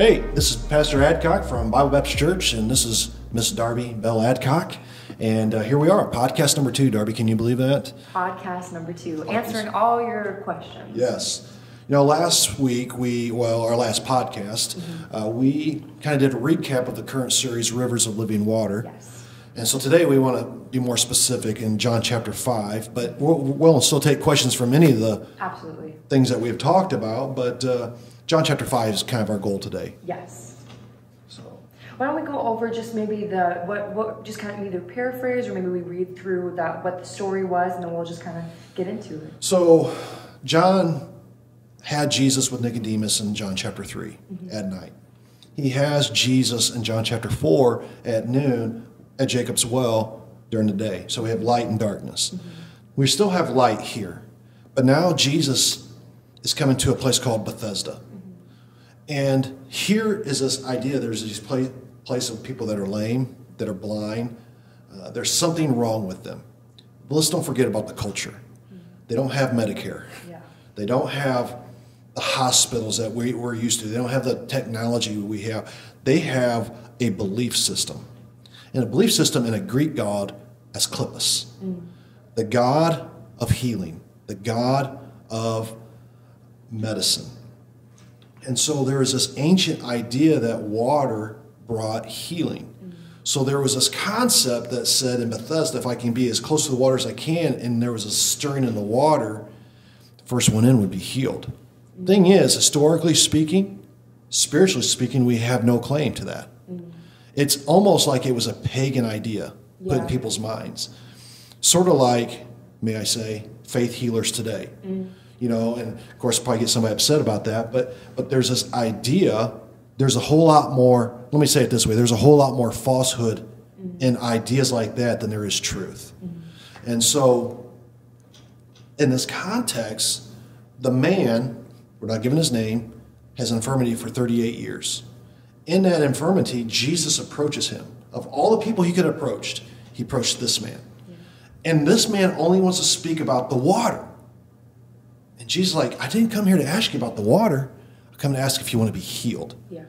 Hey, this is Pastor Adcock from Bible Baptist Church, and this is Miss Darby Bell Adcock. And uh, here we are, podcast number two. Darby, can you believe that? Podcast number two, answering all your questions. Yes. You know, last week we, well, our last podcast, mm-hmm. uh, we kind of did a recap of the current series, Rivers of Living Water. Yes. And so today we want to be more specific in John chapter 5, but we'll, we'll still take questions from any of the Absolutely. things that we've talked about. But uh, John chapter 5 is kind of our goal today. Yes. So, Why don't we go over just maybe the, what, what just kind of either paraphrase or maybe we read through that, what the story was, and then we'll just kind of get into it. so John had Jesus with Nicodemus in John chapter 3 mm-hmm. at night. He has Jesus in John chapter 4 at noon at Jacob's well during the day. So we have light and darkness. Mm-hmm. We still have light here, but now Jesus is coming to a place called Bethesda. And here is this idea there's these place, place of people that are lame, that are blind. Uh, there's something wrong with them. But let's don't forget about the culture. They don't have Medicare. Yeah. They don't have the hospitals that we, we're used to. They don't have the technology we have. They have a belief system. And a belief system in a Greek god Asclepius, the god of healing, the god of medicine. And so there is this ancient idea that water brought healing. So there was this concept that said in Bethesda, if I can be as close to the water as I can, and there was a stirring in the water, the first one in would be healed. Thing is, historically speaking, spiritually speaking, we have no claim to that. It's almost like it was a pagan idea put in people's minds. Sort of like, may I say, faith healers today. Mm. You know, and of course, probably get somebody upset about that, but but there's this idea. There's a whole lot more. Let me say it this way: there's a whole lot more falsehood mm-hmm. in ideas like that than there is truth. Mm-hmm. And so, in this context, the man, we're not giving his name, has an infirmity for 38 years. In that infirmity, Jesus approaches him. Of all the people he could have approached, he approached this man. And this man only wants to speak about the water. Jesus is like, I didn't come here to ask you about the water. I come to ask if you want to be healed. Yeah.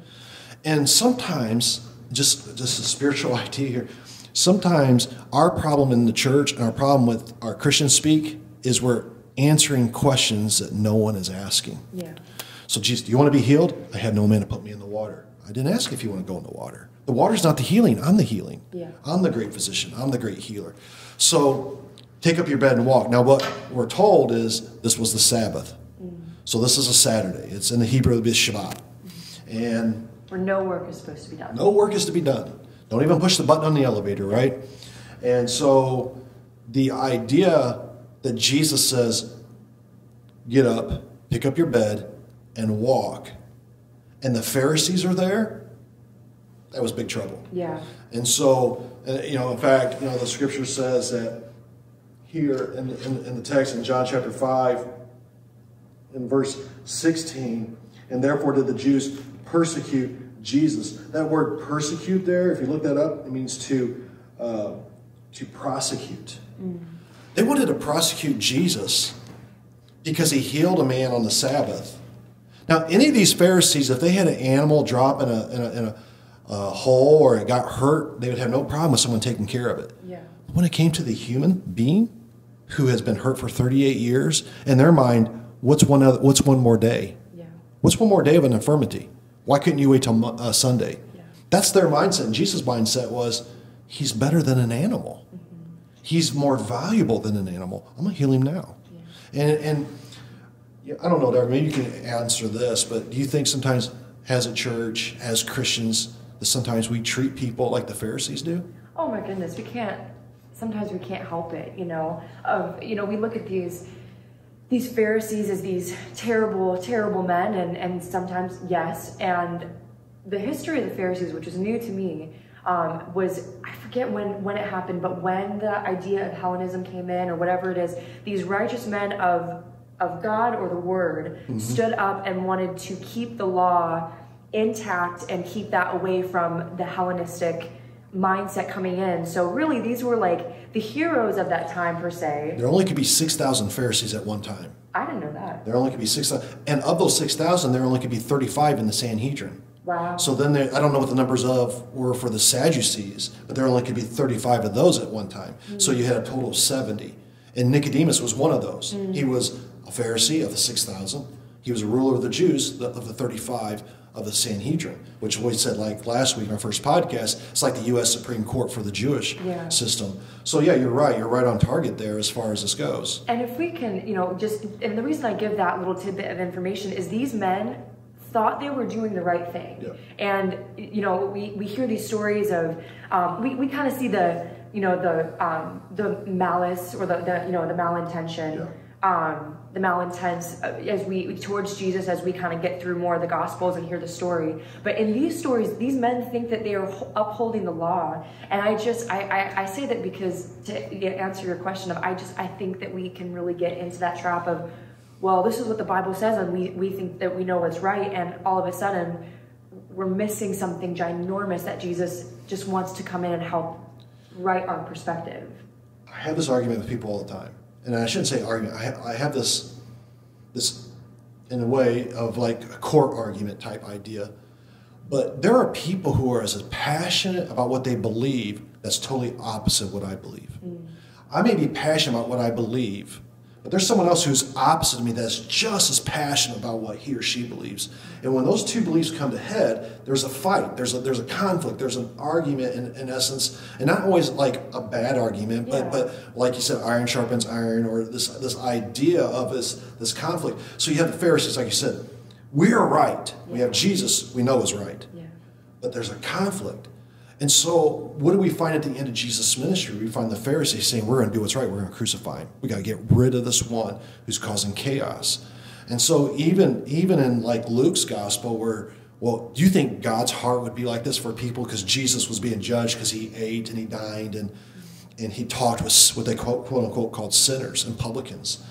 And sometimes, just just a spiritual idea here, sometimes our problem in the church and our problem with our Christian speak is we're answering questions that no one is asking. Yeah. So, Jesus, do you want to be healed? I had no man to put me in the water. I didn't ask if you want to go in the water. The water's not the healing. I'm the healing. Yeah. I'm the great physician. I'm the great healer. So, take up your bed and walk. Now, what we're told is this was the Sabbath. So, this is a Saturday. It's in the Hebrew, it'd be Shabbat. And Where no work is supposed to be done. no work is to be done. Don't even push the button on the elevator, right? And so the idea that Jesus says, get up, pick up your bed, and walk, and the Pharisees are there, that was big trouble. Yeah. And so, uh, you know, in fact, you know, the scripture says that here in, in, in the text in John chapter 5, in verse 16, and therefore did the Jews persecute Jesus. That word persecute there, if you look that up, it means to, uh, to prosecute. They wanted to prosecute Jesus because he healed a man on the Sabbath. Now, any of these Pharisees, if they had an animal drop in a, in a, in a, a hole or it got hurt, they would have no problem with someone taking care of it. Yeah. But when it came to the human being who has been hurt for 38 years, in their mind, what's one, other, what's one more day? Yeah. What's one more day of an infirmity? Why couldn't you wait till uh, Sunday? Yeah. That's their mindset. And Jesus' mindset was, he's better than an animal. He's more valuable than an animal. I'm going to heal him now. And, and yeah, I don't know, Darby, maybe you can answer this, but do you think sometimes as a church, as Christians, that sometimes we treat people like the Pharisees do? Oh my goodness, we can't. Sometimes we can't help it, you know. Of you know, we look at these these Pharisees as these terrible, terrible men, and and sometimes yes, and the history of the Pharisees, which is new to me, um, was I forget when when it happened, but when the idea of Hellenism came in, or whatever it is, these righteous men of of God or the Word stood up and wanted to keep the law intact and keep that away from the Hellenistic mindset coming in. So really, these were like the heroes of that time per se. There only could be 6,000 Pharisees at one time. I didn't know that. There only could be 6,000. And of those 6,000, there only could be 35 in the Sanhedrin. Wow. So then I don't know what the numbers of were for the Sadducees, but there only could be 35 of those at one time. So you had a total of 70. And Nicodemus was one of those. Mm. He was a Pharisee of the 6,000. He was a ruler of the Jews of the 35 of the Sanhedrin, which we said like last week in our first podcast, it's like the U.S. Supreme Court for the Jewish Yeah. system. So yeah, you're right. You're right on target there as far as this goes. And if we can, you know, just, and the reason I give that little tidbit of information is these men thought they were doing the right thing. Yeah. And, you know, we, we hear these stories of, um, we, we kind of see the, you know, the, um, the malice or the, the, you know, the malintention. Um, the malintents uh, as we towards Jesus as we kind of get through more of the gospels and hear the story. But in these stories, these men think that they are upholding the law, and I just I, I, I say that because to answer your question of I just I think that we can really get into that trap of well this is what the Bible says and we we think that we know what's right and all of a sudden we're missing something ginormous that Jesus just wants to come in and help right our perspective. I have this argument with people all the time, and I shouldn't say argument. I, I have this, this, in a way of like a court argument type idea. But there are people who are as passionate about what they believe that's totally opposite of what I believe. Mm. I may be passionate about what I believe, but there's someone else who's opposite of me that's just as passionate about what he or she believes. And when those two beliefs come to head, there's a fight, there's a, there's a conflict, there's an argument in, in essence, and not always like a bad argument, but, Yeah. but like you said, iron sharpens iron, or this, this idea of this, this conflict. So you have the Pharisees, like you said, we are right. We have Jesus, we know is right Yeah. but there's a conflict. And so, what do we find at the end of Jesus' ministry? We find the Pharisees saying, We're going to do what's right. We're going to crucify him. We got to get rid of this one who's causing chaos. And so, even, even in like Luke's gospel, where, well, do you think God's heart would be like this for people because Jesus was being judged because he ate and he dined and, and he talked with what they quote, quote unquote called sinners and publicans?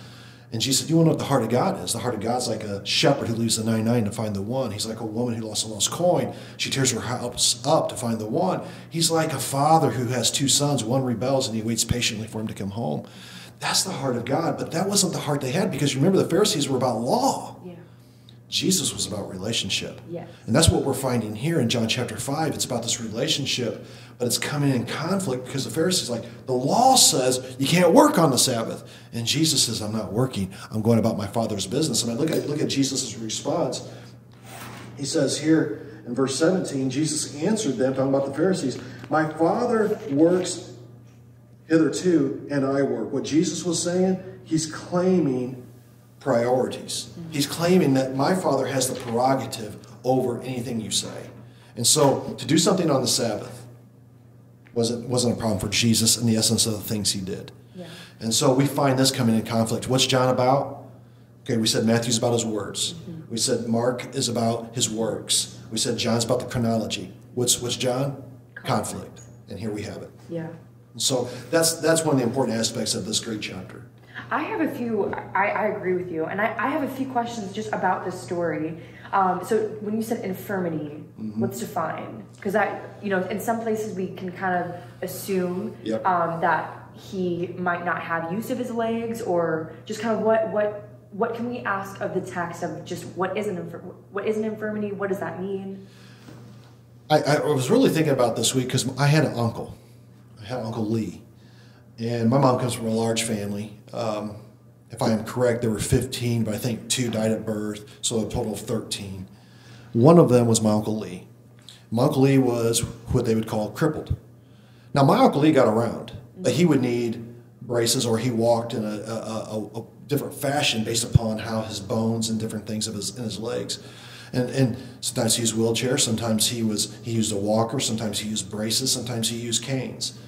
And she said, You want to know what the heart of God is? The heart of God's like a shepherd who leaves the 99 to find the one. He's like a woman who lost a lost coin. She tears her house up to find the one. He's like a father who has two sons. One rebels and he waits patiently for him to come home. That's the heart of God. But that wasn't the heart they had because remember, the Pharisees were about law. Yeah. Jesus was about relationship. Yes. And that's what we're finding here in John chapter 5. It's about this relationship, but it's coming in conflict because the Pharisees like, the law says you can't work on the Sabbath. And Jesus says, I'm not working. I'm going about my Father's business. And I look at look at Jesus' response. He says here in verse 17, Jesus answered them, talking about the Pharisees, My Father works hitherto, and I work. What Jesus was saying, he's claiming priorities. He's claiming that my Father has the prerogative over anything you say. And so to do something on the Sabbath wasn't, wasn't a problem for Jesus in the essence of the things he did. Yeah. And so we find this coming in conflict. What's John about? Okay, we said Matthew's about his words. Mm-hmm. We said Mark is about his works. We said John's about the chronology. What's what's John? Conflict. And here we have it. Yeah. And so that's that's one of the important aspects of this great chapter. I have a few, I, I agree with you, and I, I have a few questions just about this story. Um, so when you said infirmity, Mm-hmm. what's defined? Because I, you know, in some places we can kind of assume Yep. um, that he might not have use of his legs, or just kind of what what what can we ask of the text of just what is an infir- what is an infirmity? What does that mean? I, I was really thinking about this week because I had an uncle. I had Uncle Lee. And my mom comes from a large family. Um, if I am correct, there were 15, but I think two died at birth, so a total of 13. One of them was my Uncle Lee. My Uncle Lee was what they would call crippled. Now, my Uncle Lee got around, but he would need braces or he walked in a, a, a, a different fashion based upon how his bones and different things of his, in his legs. And, and sometimes he used wheelchair, sometimes he was he used a walker, sometimes he used braces, sometimes he used canes.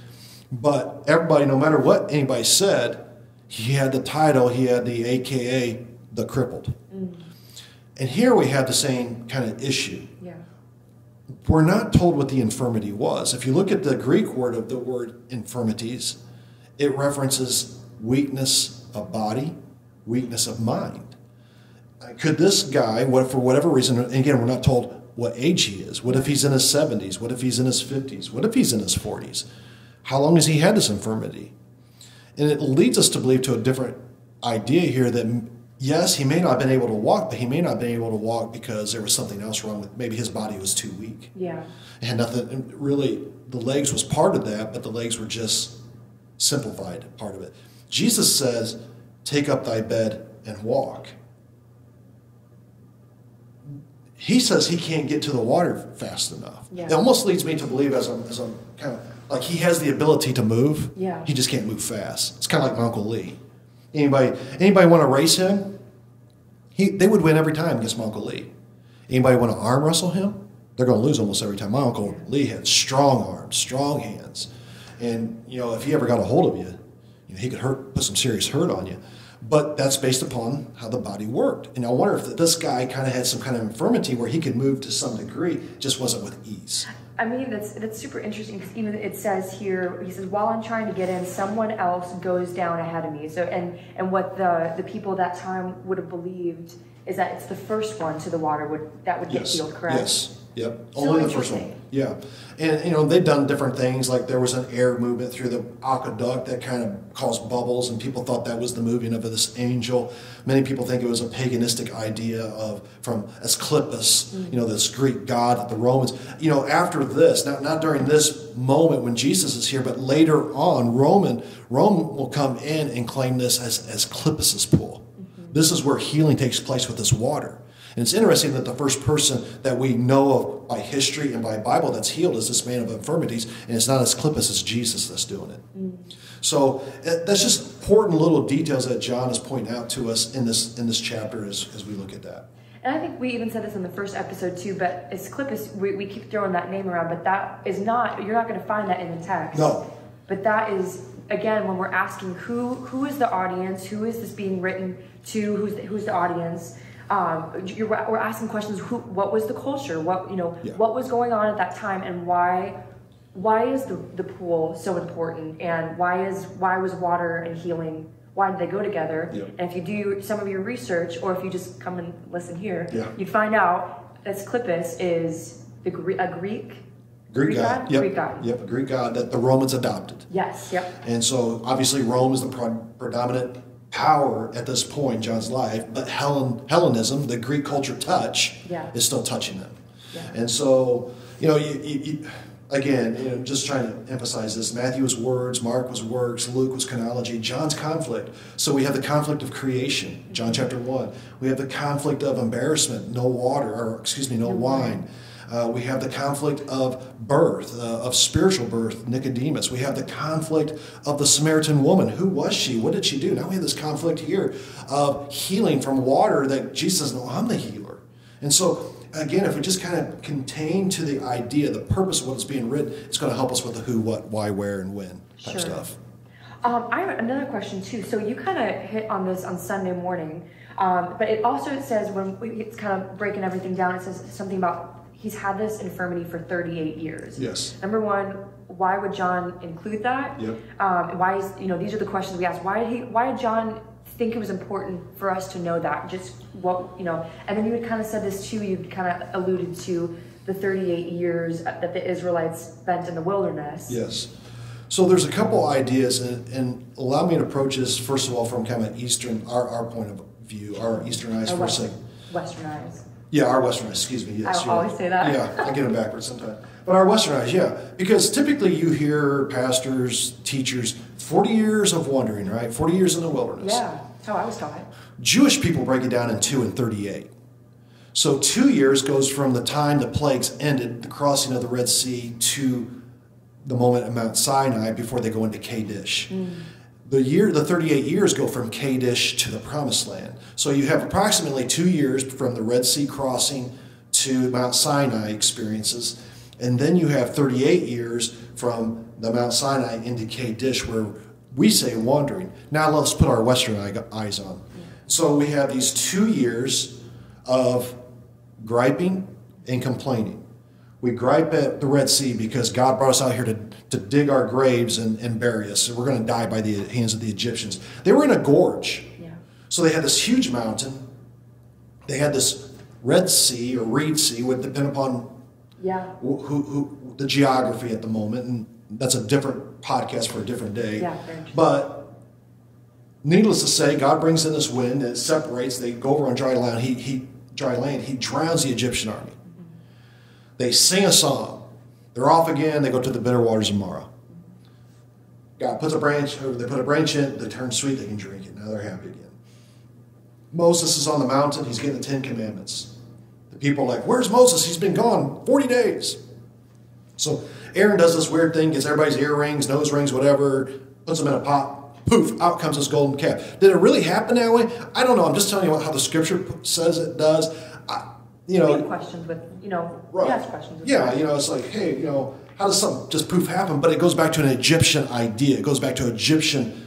But everybody, no matter what anybody said, he had the title, he had the AKA the crippled. Mm. And here we have the same kind of issue. Yeah. We're not told what the infirmity was. If you look at the Greek word of the word infirmities, it references weakness of body, weakness of mind. Could this guy, what for whatever reason, and again, we're not told what age he is. What if he's in his 70s? What if he's in his 50s? What if he's in his 40s? How long has he had this infirmity? And it leads us to believe to a different idea here that yes, he may not have been able to walk, but he may not have been able to walk because there was something else wrong with maybe his body was too weak. Yeah. It had nothing really the legs was part of that, but the legs were just simplified part of it. Jesus says, Take up thy bed and walk. He says he can't get to the water fast enough. Yeah. It almost leads me to believe as I'm, as I'm kind of like he has the ability to move. Yeah. He just can't move fast. It's kind of like my Uncle Lee. Anybody anybody want to race him? He, they would win every time against my Uncle Lee. Anybody want to arm wrestle him? They're going to lose almost every time. My Uncle Lee had strong arms, strong hands. And, you know, if he ever got a hold of you, you know, he could hurt, put some serious hurt on you. But that's based upon how the body worked. And I wonder if this guy kind of had some kind of infirmity where he could move to some degree, just wasn't with ease. I mean, that's that's super interesting because even it says here, he says, while I'm trying to get in, someone else goes down ahead of me. So, and and what the the people that time would have believed is that it's the first one to the water would that would get Yes. healed, correct? Yes. Yep. So Only the first one. Yeah. And you know, they've done different things like there was an air movement through the aqueduct that kind of caused bubbles and people thought that was the moving of this angel. Many people think it was a paganistic idea of from Asclepius, Mm. you know, this Greek god that the Romans, you know, after this, not not during this moment when Jesus is here, but later on, Roman Rome will come in and claim this as Asclepius's pool. Mm-hmm. This is where healing takes place with this water. And it's interesting that the first person that we know of by history and by Bible that's healed is this man of infirmities, and it's not as Asclepius, it's Jesus that's doing it. So uh, that's just important little details that John is pointing out to us in this in this chapter as, as we look at that. And I think we even said this in the first episode too, but Asclepius, we, we keep throwing that name around, but that is not, you're not going to find that in the text. No. But that is, again, when we're asking who who is the audience, who is this being written to, who's the, who's the audience, um, you're, we're asking questions, who, what was the culture, what, you know, Yeah. what was going on at that time and why, why is the, the pool so important and why is, why was water and healing, why did they go together? Yeah. And if you do some of your research, or if you just come and listen here, Yeah. you'd find out that Asclepius is the a Greek. Greek, god. Yep. Greek god. Yep, Greek god that the Romans adopted. Yes. Yep. And so obviously Rome is the predominant power at this point in John's life, but Hellen, Hellenism, the Greek culture touch, Yeah. is still touching them. Yeah. And so, you know, you, you, you, again, you know, just trying to emphasize this. Matthew was words, Mark was works, Luke was chronology, John's conflict. So we have the conflict of creation, John chapter 1. We have the conflict of embarrassment, no water, or excuse me, no wine. Uh, we have the conflict of birth, uh, of spiritual birth, Nicodemus. We have the conflict of the Samaritan woman. Who was she? What did she do? Now we have this conflict here of healing from water that Jesus says, No, I'm the healer. And so, again, if we just kind of contain to the idea, the purpose of what's being written, it's going to help us with the who, what, why, where, and when type Sure. stuff. Um, I have another question too. So you kind of hit on this on Sunday morning, um, but it also says when we, it's kind of breaking everything down. It says something about he's had this infirmity for 38 years. Yes. Number one, why would John include that? Yep. Um, why is you know these are the questions we ask. Why did he? Why did John think it was important for us to know that? Just what you know. And then you had kind of said this too. You kind of alluded to the 38 years that the Israelites spent in the wilderness. Yes. So there's a couple ideas, and, and allow me to approach this first of all from kind of an Eastern, our, our point of view, our Eastern eyes Or for a second. Western eyes. Yeah, our westernized, excuse me. Yes, I always say that. Yeah, I get them backwards sometimes. But our westernized, yeah. Because typically you hear pastors, teachers, 40 years of wandering, right? 40 years in the wilderness. Yeah, how I was taught. Jewish people break it down in two and 38. So two years goes from the time the plagues ended, the crossing of the Red Sea, to the moment at Mount Sinai before they go into Kadesh. Mm. The year, the 38 years go from Kadesh to the Promised Land. So you have approximately two years from the Red Sea crossing to Mount Sinai experiences, and then you have 38 years from the Mount Sinai into Kadesh, where we say wandering. Now let's put our Western eyes on. So we have these two years of griping and complaining. We gripe at the Red Sea because God brought us out here to, to dig our graves and, and bury us. And we're going to die by the hands of the Egyptians. They were in a gorge. Yeah. So they had this huge mountain. They had this Red Sea or Reed Sea, would depend upon Yeah. who, who, who the geography at the moment, and that's a different podcast for a different day. Yeah. But needless to say, God brings in this wind and it separates. They go over on dry land. He, he, dry land. He drowns the Egyptian army. They sing a song. They're off again. They go to the bitter waters of Marah. God puts a branch, they put a branch in, they turn sweet, they can drink it. Now they're happy again. Moses is on the mountain, he's getting the Ten Commandments. The people are like, Where's Moses? He's been gone 40 days. So Aaron does this weird thing, gets everybody's earrings, nose rings, whatever, puts them in a pot, poof, out comes this golden calf. Did it really happen that way? I don't know. I'm just telling you how the scripture says it does. You know, questions with, you know, Right. yes, questions Yeah, you know, it's like, hey, you know, how does something just poof happen? But it goes back to an Egyptian idea. It goes back to Egyptian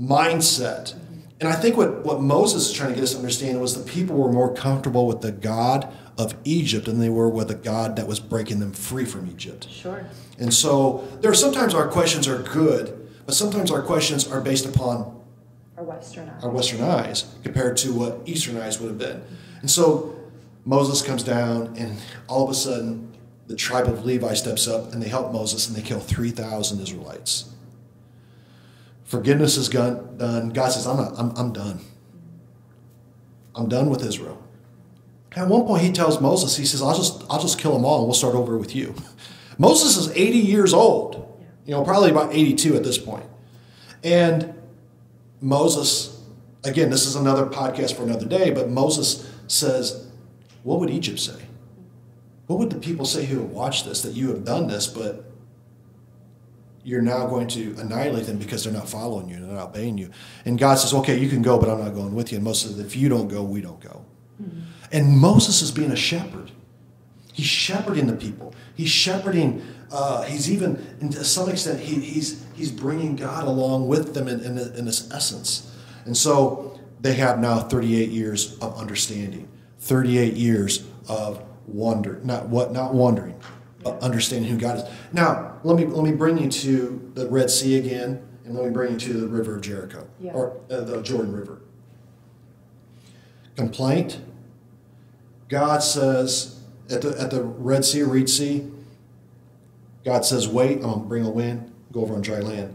mindset. Mm-hmm. And I think what, what Moses is trying to get us to understand was the people were more comfortable with the God of Egypt than they were with the God that was breaking them free from Egypt. Sure. And so there are sometimes our questions are good, but sometimes our questions are based upon Or Western our Western eyes compared to what Eastern eyes would have been. And so Moses comes down, and all of a sudden, the tribe of Levi steps up and they help Moses and they kill 3,000 Israelites. Forgiveness is done. God says, I'm, not, I'm, I'm done. I'm done with Israel. At one point, he tells Moses, he says, I'll just, I'll just kill them all and we'll start over with you. Moses is 80 years old, you know, probably about 82 at this point. And Moses, again, this is another podcast for another day, but Moses says, What would Egypt say? What would the people say who have watched this that you have done this, but you're now going to annihilate them because they're not following you, and they're not obeying you? And God says, Okay, you can go, but I'm not going with you. And Moses says, If you don't go, we don't go. And Moses is being a shepherd. He's shepherding the people. He's shepherding. Uh, he's even, and to some extent, he, he's he's bringing God along with them in, in, in this essence. And so they have now 38 years of understanding, 38 years of wonder, not what, not wondering, but understanding who God is. Now, let me let me bring you to the Red Sea again, and let me bring you to the River of Jericho Yeah. or uh, the Jordan River. Complaint. God says at the, at the Red Sea, Reed Sea, God says, wait, I'm going to bring a wind, go over on dry land.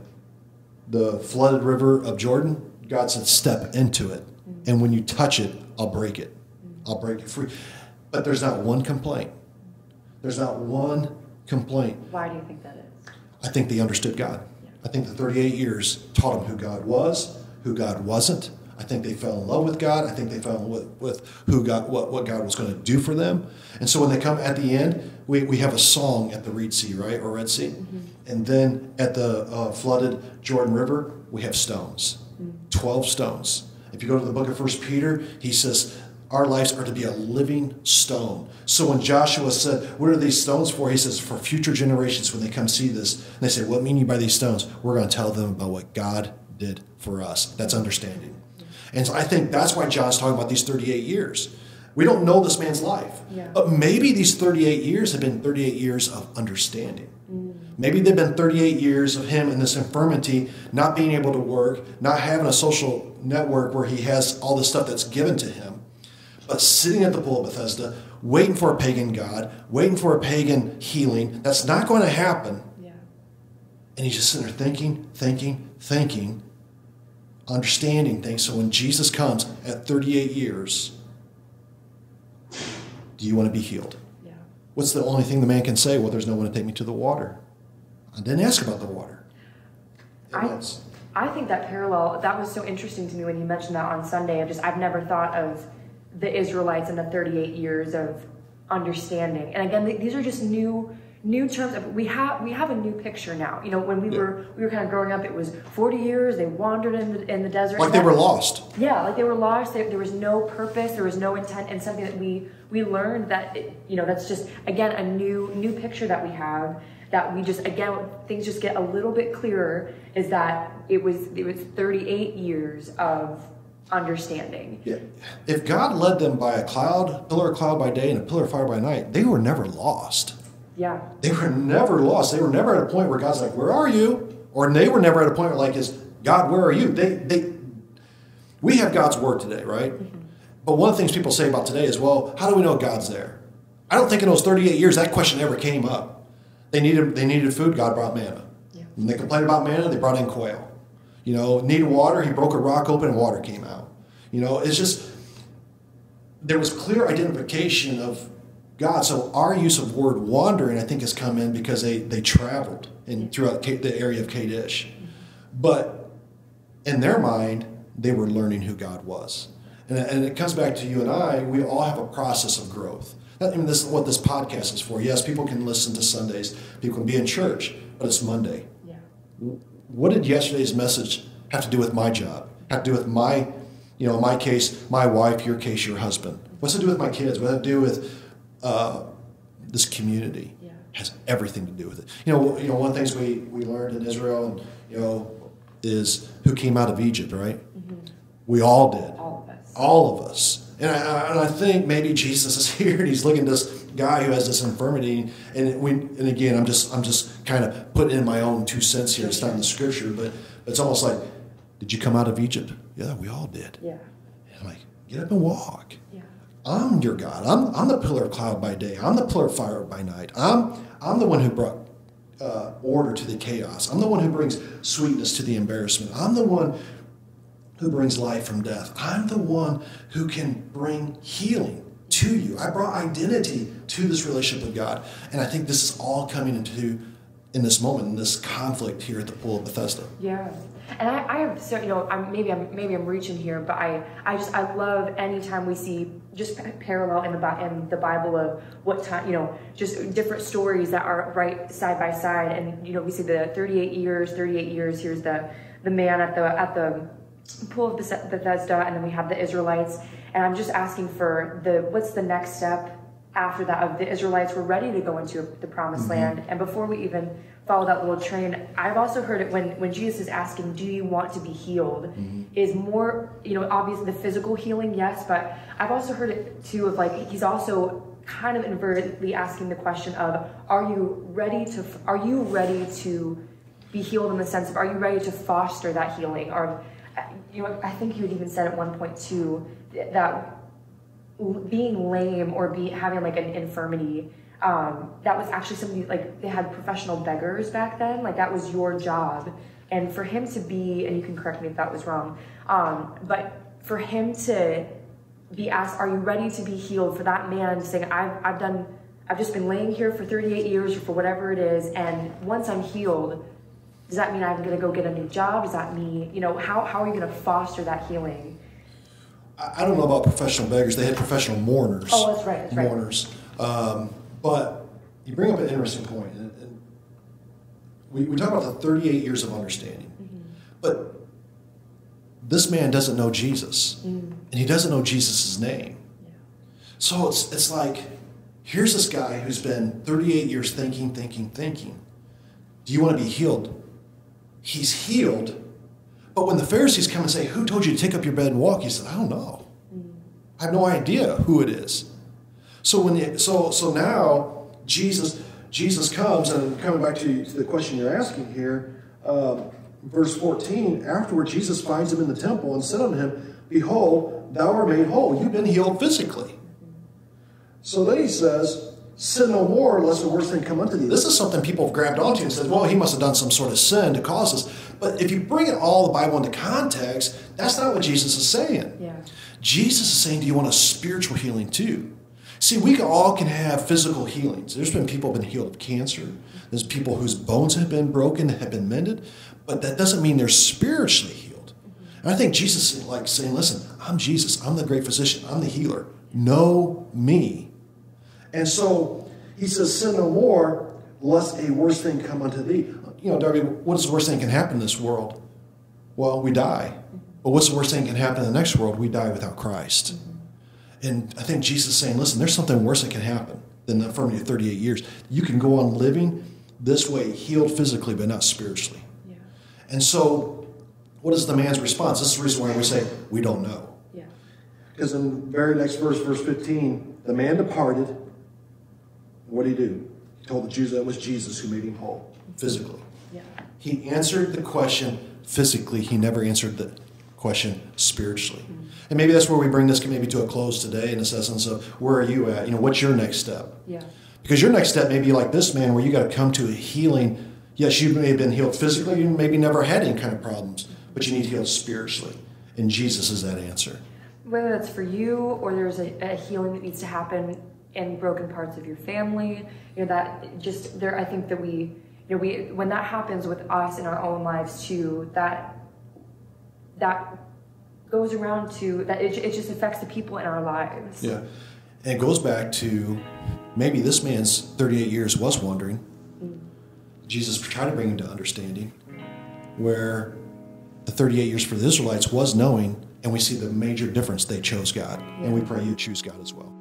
The flooded river of Jordan, God said, step into it. And when you touch it, I'll break it. I'll break you free. But there's not one complaint. There's not one complaint. Why do you think that is? I think they understood God. I think the 38 years taught them who God was, who God wasn't. I think they fell in love with God. I think they fell in love with, with who God, what, what God was going to do for them. And so when they come at the end, we, we have a song at the Reed Sea, right, or Red Sea. And then at the uh, flooded Jordan River, we have stones 12 stones. If you go to the book of First Peter, he says, our lives are to be a living stone. So when Joshua said, What are these stones for? He says, For future generations, when they come see this, and they say, What mean you by these stones? We're going to tell them about what God did for us. That's understanding. And so I think that's why John's talking about these 38 years. We don't know this man's life. Yeah. But maybe these 38 years have been 38 years of understanding. Mm. Maybe they've been 38 years of him in this infirmity, not being able to work, not having a social network where he has all the stuff that's given to him, but sitting at the pool of Bethesda, waiting for a pagan God, waiting for a pagan healing. That's not going to happen. Yeah. And he's just sitting there thinking, thinking, thinking, understanding things. So when Jesus comes at 38 years, do you want to be healed? Yeah. What's the only thing the man can say? Well, there's no one to take me to the water. I didn't ask about the water. I, I think that parallel that was so interesting to me when you mentioned that on Sunday. I just I've never thought of the Israelites and the 38 years of understanding. And again, th- these are just new new terms. Of, we have we have a new picture now. You know, when we Yeah. were we were kind of growing up, it was 40 years. They wandered in the in the desert. like they were lost. yeah, like they were lost. There, there was no purpose. There was no intent, and something that we we learned that it, you know that's just again a new new picture that we have that we just again things just get a little bit clearer. Is that it was it was 38 years of understanding. Yeah. If God led them by a cloud, pillar of cloud by day and a pillar of fire by night, they were never lost. Yeah, They were never lost. They were never at a point where God's like, "Where are you?" Or they were never at a point where like, "Is God, where are you?" They they we have God's word today, right? Mm-hmm. But one of the things people say about today is, "Well, how do we know God's there?" I don't think in those 38 years that question ever came up. They needed they needed food. God brought manna. Yeah. When they complained about manna, they brought in quail. You know, needed water, he broke a rock open and water came out. You know, it's just, there was clear identification of God. So our use of word wandering, I think, has come in because they, they traveled in throughout the area of Kadesh. But in their mind, they were learning who God was. And, and it comes back to you and I, we all have a process of growth. I mean, this is what this podcast is for. Yes, people can listen to Sundays, people can be in church, but it's Monday. Yeah. What did yesterday's message have to do with my job? Have to do with my, you know, my case, my wife, your case, your husband? What's it do with my kids? What does it do with uh, this community? Yeah. Has everything to do with it. You know, you know, one of the things we, we learned in Israel, and you know, is who came out of Egypt, right? We all did All of us. all of us. And I, and I think maybe Jesus is here and he's looking at this guy who has this infirmity. And we, and again, I'm just, I'm just kind of putting in my own two cents here. It's not in the scripture, but it's almost like, did you come out of Egypt? Yeah, we all did. Yeah. And I'm like, get up and walk. Yeah. I'm your God. I'm, I'm the pillar of cloud by day. I'm the pillar of fire by night. I'm, I'm the one who brought uh, order to the chaos. I'm the one who brings sweetness to the embarrassment. I'm the one who brings life from death. I'm the one who can bring healing to you. I brought identity to this relationship with God. And I think this is all coming into in this moment, in this conflict here at the pool of Bethesda. Yeah, and I, I have so you know I'm maybe I'm maybe I'm reaching here, but I I just I love anytime we see just parallel in the in the Bible of what time you know just different stories that are right side by side, and you know we see the 38 years, 38 years. Here's the the man at the at the pool of Bethesda, and then we have the Israelites, and I'm just asking for the what's the next step after that of the Israelites were ready to go into the promised mm-hmm. land. And before we even follow that little train, I've also heard it when, when Jesus is asking, Do you want to be healed? Mm-hmm. Is more, you know, obviously the physical healing, yes, but I've also heard it too of like, he's also kind of invertedly asking the question of, Are you ready to, are you ready to be healed in the sense of, Are you ready to foster that healing? Or, you know, I think you had even said at one point too that being lame or be having like an infirmity um, that was actually something like they had professional beggars back then like that was your job. And for him to be and you can correct me if that was wrong um, but for him to be asked are you ready to be healed? for that man saying I've, I've done i've just been laying here for 38 years or for whatever it is and once i'm healed does that mean i'm going to go get a new job does that mean you know how, how are you going to foster that healing I I don't know about professional beggars. They had professional mourners. Oh, that's right, that's right. Mourners. Um, but you bring up an interesting point. And, and we, we talk about the 38 years of understanding. Mm-hmm. But this man doesn't know Jesus. Mm. And he doesn't know Jesus' name. So it's, it's like, here's this guy who's been 38 years thinking, thinking, thinking. Do you want to be healed? He's healed. But when the Pharisees come and say, Who told you to take up your bed and walk? He said, I don't know. I have no idea who it is. So when you, so so now Jesus Jesus comes and coming back to, to the question you're asking here, um, verse 14. Afterward, Jesus finds him in the temple and said unto him, Behold, thou art made whole. You've been healed physically. So then he says, Sin no more, lest the worst thing come unto thee. This is something people have grabbed onto and said, well, he must have done some sort of sin to cause this. But if you bring it all the Bible into context, that's not what Jesus is saying. Yeah. Jesus is saying, do you want a spiritual healing too? See, we all can have physical healings. There's been people who've been healed of cancer. There's people whose bones have been broken, have been mended, but that doesn't mean they're spiritually healed. And I think Jesus is like saying, listen, I'm Jesus. I'm the great physician. I'm the healer. Know me. And so he says, sin no more, lest a worse thing come unto thee. You know, Darby, what is the worst thing that can happen in this world? Well, we die. But what's the worst thing that can happen in the next world? We die without Christ. And I think Jesus is saying, listen, there's something worse that can happen than the infirmity of 38 years. You can go on living this way, healed physically, but not spiritually. Yeah. And so, what is the man's response? This is the reason why we say, we don't know. Yeah. Because in the very next verse, verse 15, the man departed. What did he do? He told the Jews that it was Jesus who made him whole, physically. Yeah. He answered the question physically, he never answered the question spiritually. Mm-hmm. And maybe that's where we bring this maybe to a close today in this essence of where are you at? You know, what's your next step? Yeah. Because your next step may be like this man, where you got to come to a healing. Yes, you may have been healed physically, you maybe never had any kind of problems, but you need healed spiritually. And Jesus is that answer. Whether that's for you or there's a, a healing that needs to happen in broken parts of your family, you know, that just there, I think that we, you know, we, when that happens with us in our own lives too, that, that goes around to, that it, it just affects the people in our lives. Yeah. And it goes back to maybe this man's 38 years was wandering. Mm. Jesus tried to bring him to understanding where the 38 years for the Israelites was knowing, and we see the major difference they chose God. Yeah. And we pray you choose God as well.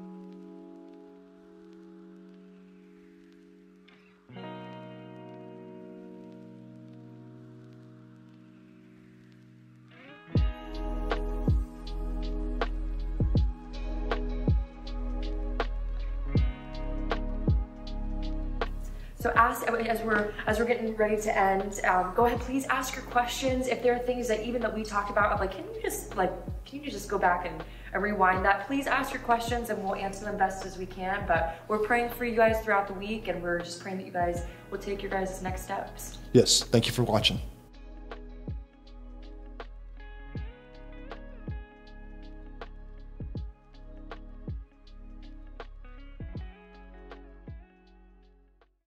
As we're as we're getting ready to end. Um, go ahead, please ask your questions. If there are things that even that we talked about, of like, can you just like, can you just go back and, and rewind that? Please ask your questions, and we'll answer them best as we can. But we're praying for you guys throughout the week, and we're just praying that you guys will take your guys' next steps. Yes, thank you for watching.